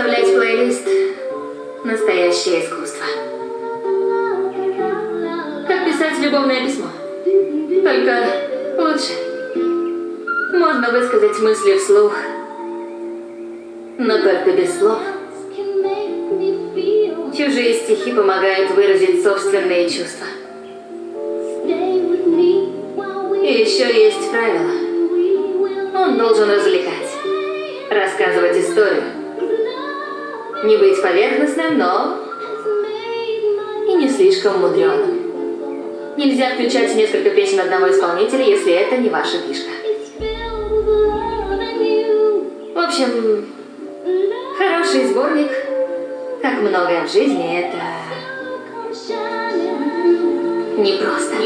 Составлять плейлист – настоящее искусство. Как писать любовное письмо. Только лучше. Можно высказать мысли вслух, но только без слов. Чужие стихи помогают выразить собственные чувства. И еще есть правило. Он должен развлекать, рассказывать историю. Не быть поверхностным, но и не слишком мудреным. Нельзя включать несколько песен одного исполнителя, если это не ваша фишка. В общем, хороший сборник, как многое в жизни, это непросто.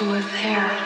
You were there.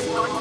Oh,